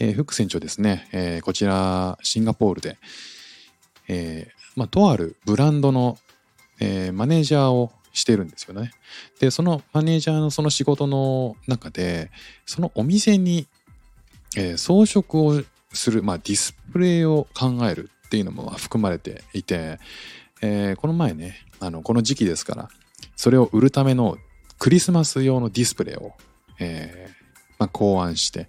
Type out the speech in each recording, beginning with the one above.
えー、副船長ですね、えーこちらシンガポールで、えーまあ、とあるブランドの、えーマネージャーをしてるんですよね。で、そのマネージャーのその仕事の中で、そのお店にえー装飾をする、まあ、ディスプレイを考えるっていうのも含まれていて、えーこの前ねあのこの時期ですからそれを売るためのクリスマス用のディスプレイを、えーまあ、考案して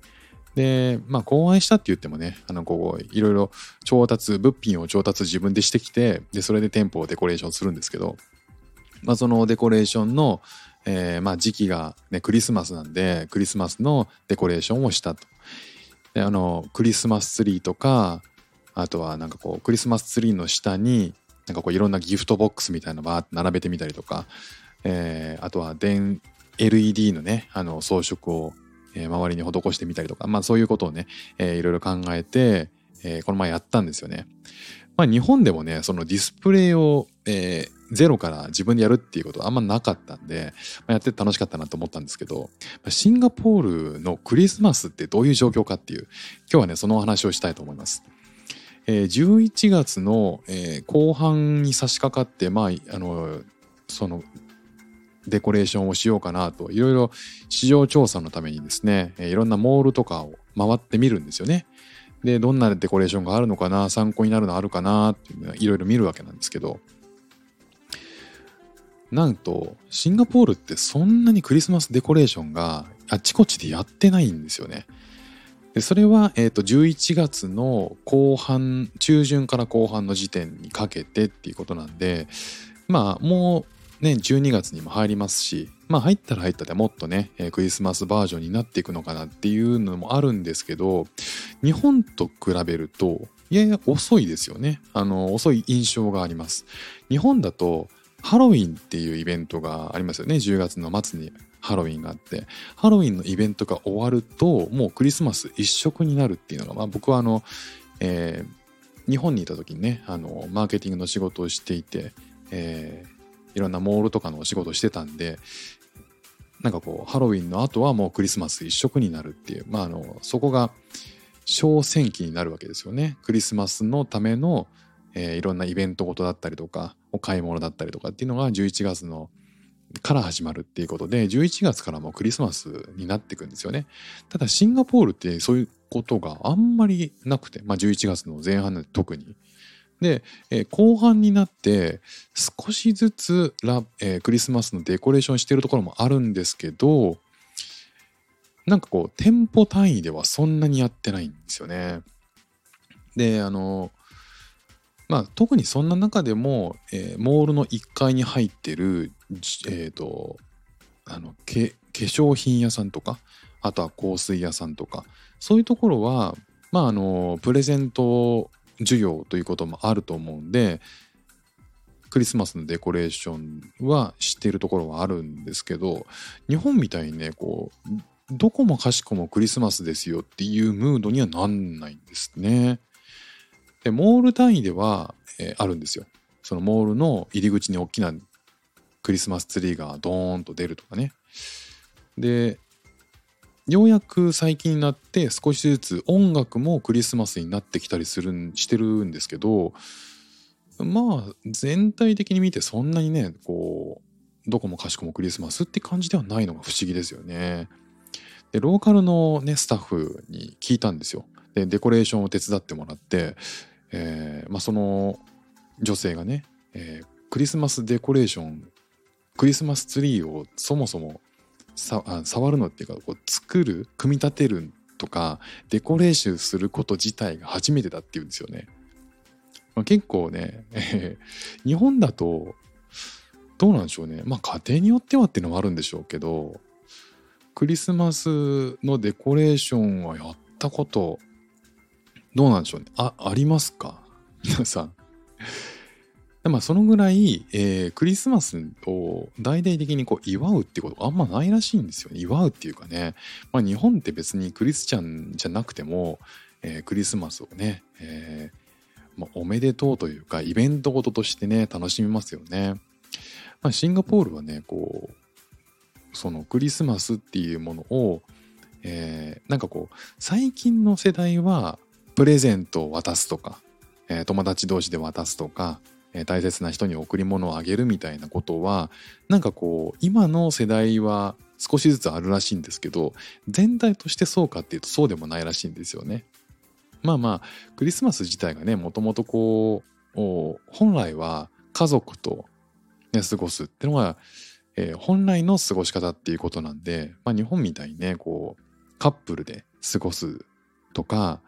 で、まあ、考案したって言ってもねあのこういろいろ調達物品を調達自分でしてきてでそれで店舗をデコレーションするんですけど、まあ、そのデコレーションの、えーまあ、時期が、ね、クリスマスなんでクリスマスのデコレーションをしたと。であのクリスマスツリーとかあとはなんかこうクリスマスツリーの下になんかこういろんなギフトボックスみたいなのバーって並べてみたりとか、えーあとは電 LED のねあの装飾を、えー周りに施してみたりとかまあそういうことをね、えーいろいろ考えて、えーこの前やったんですよね。まあ日本でもねそのディスプレイを、えーゼロから自分でやるっていうことはあんまなかったんで、まあやって楽しかったなと思ったんですけどシンガポールのクリスマスってどういう状況かっていう今日はねそのお話をしたいと思います。えー11月の、えー後半に差し掛かってまああのそのデコレーションをしようかなといろいろ市場調査のためにですね、いろんなモールとかを回ってみるんですよね。でどんなデコレーションがあるのかな参考になるのあるかなっていうのはいろいろ見るわけなんですけどなんとシンガポールってそんなにクリスマスデコレーションがあちこちでやってないんですよね。でそれは、えー、と11月の後半中旬から後半の時点にかけてっていうことなんでまあもうね12月にも入りますしまあ入ったら入ったでもっとね、クリスマスバージョンになっていくのかなっていうのもあるんですけど日本と比べるとやや遅いですよね。あの遅い印象があります。日本だとハロウィンっていうイベントがありますよね。10月の末にハロウィンがあってハロウィンのイベントが終わるともうクリスマス一色になるっていうのが、まあ、僕はあの、えー日本にいた時にねあのマーケティングの仕事をしていて、えーいろんなモールとかのお仕事してたんでなんかこうハロウィンの後はもうクリスマス一色になるっていう、まあ、あのそこが小戦期になるわけですよね。クリスマスのための、えーいろんなイベントごとだったりとかお買い物だったりとかっていうのが11月のから始まるっていうことで11月からもうクリスマスになっていくんですよね。ただシンガポールってそういうことがあんまりなくて、まあ、11月の前半で特に。で、えー後半になって少しずつラ、えークリスマスのデコレーションしてるところもあるんですけどなんかこう店舗単位ではそんなにやってないんですよね。であのまあ特にそんな中でも、えーモールの1階に入ってるえっ、とあのけ化粧品屋さんとかあとは香水屋さんとかそういうところはまああのプレゼント需要ということもあると思うんでクリスマスのデコレーションはしてるところはあるんですけど日本みたいにねこうどこもかしこもクリスマスですよっていうムードにはなんないんですね。でモール単位では、えーあるんですよ。そのモールの入り口に大きなクリスマスツリーがドーンと出るとかね。でようやく最近になって少しずつ音楽もクリスマスになってきたりするしてるんですけどまあ全体的に見てそんなにねこうどこもかしこもクリスマスって感じではないのが不思議ですよね。でローカルのねスタッフに聞いたんですよ。でデコレーションを手伝ってもらって、えーまあ、その女性がね、えークリスマスデコレーションクリスマスツリーをそもそもさあ触るのっていうかこう作る組み立てるとかデコレーションすること自体が初めてだっていうんですよね。まあ、結構ね、え ー日本だとどうなんでしょうねまあ家庭によってはっていうのもあるんでしょうけどクリスマスのデコレーションはやったことどうなんでしょうね。あ、ありますか？皆さん。でまあそのぐらい、えー、クリスマスを大々的にこう祝うってことがあんまないらしいんですよね。祝うっていうかね。まあ日本って別にクリスチャンじゃなくても、えー、クリスマスをね、えーまあ、おめでとうというかイベントごととしてね楽しみますよね。まあ、シンガポールはねこうそのクリスマスっていうものを、えー、なんかこう最近の世代はプレゼントを渡すとか、えー、友達同士で渡すとかえ大切な人に贈り物をあげるみたいなことはなんかこう今の世代は少しずつあるらしいんですけど全体としてそうかっていうとそうでもないらしいんですよね。まあまあクリスマス自体がねもともとこう本来は家族と、ね、過ごすってのが、えー、本来の過ごし方っていうことなんで、まあ、日本みたいにねこうカップルで過ごすとか、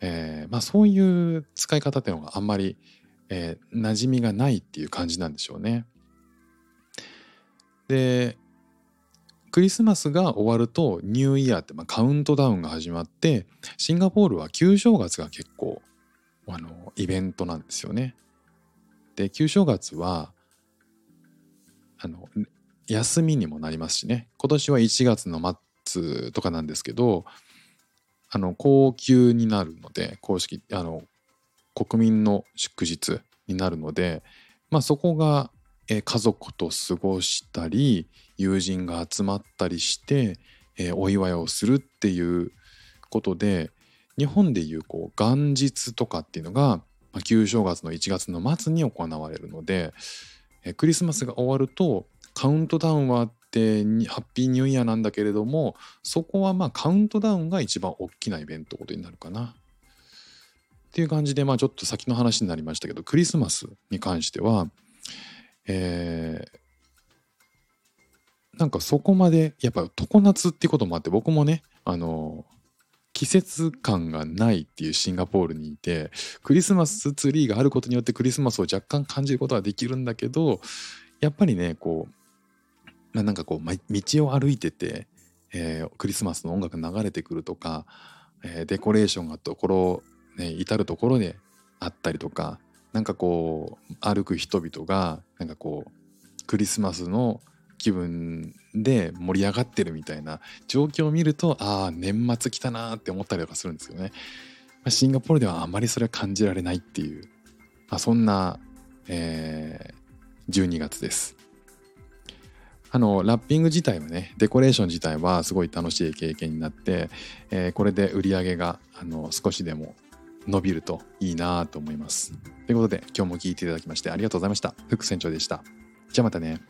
えー、まあ、そういう使い方っていうのがあんまりえー、馴染みがないっていう感じなんでしょうね。でクリスマスが終わるとニューイヤーって、まあ、カウントダウンが始まってシンガポールは旧正月が結構あのイベントなんですよね。で旧正月はあの休みにもなりますしね今年は1月の末とかなんですけどあの高級になるので公式あの国民の祝日になるので、まあ、そこが、家族と過ごしたり友人が集まったりして、お祝いをするっていうことで日本でいうこう元日とかっていうのが、旧正月の1月の末に行われるので、クリスマスが終わるとカウントダウンはあってハッピーニューイヤーなんだけれどもそこはまあカウントダウンが一番大きなイベントことになるかな。っていう感じで、まあちょっと先の話になりましたけど、クリスマスに関しては、えー、なんかそこまで、やっぱ常夏っていうこともあって、僕もね、あの、季節感がないっていうシンガポールにいて、クリスマスツリーがあることによってクリスマスを若干感じることはできるんだけど、やっぱりね、こう、まあ、なんかこう、道を歩いてて、えー、クリスマスの音楽流れてくるとか、えー、デコレーションがところね、至る所であったりとかなんかこう歩く人々がなんかこうクリスマスの気分で盛り上がってるみたいな状況を見るとああ年末来たなって思ったりとかするんですよね。ま、シンガポールではあまりそれは感じられないっていう、まあ、そんな、えー、12月です。あのラッピング自体はねデコレーション自体はすごい楽しい経験になって、えー、これで売り上げがあの少しでも伸びるといいなと思います。ということで今日も聞いていただきましてありがとうございました。副船長でした。じゃあまたね。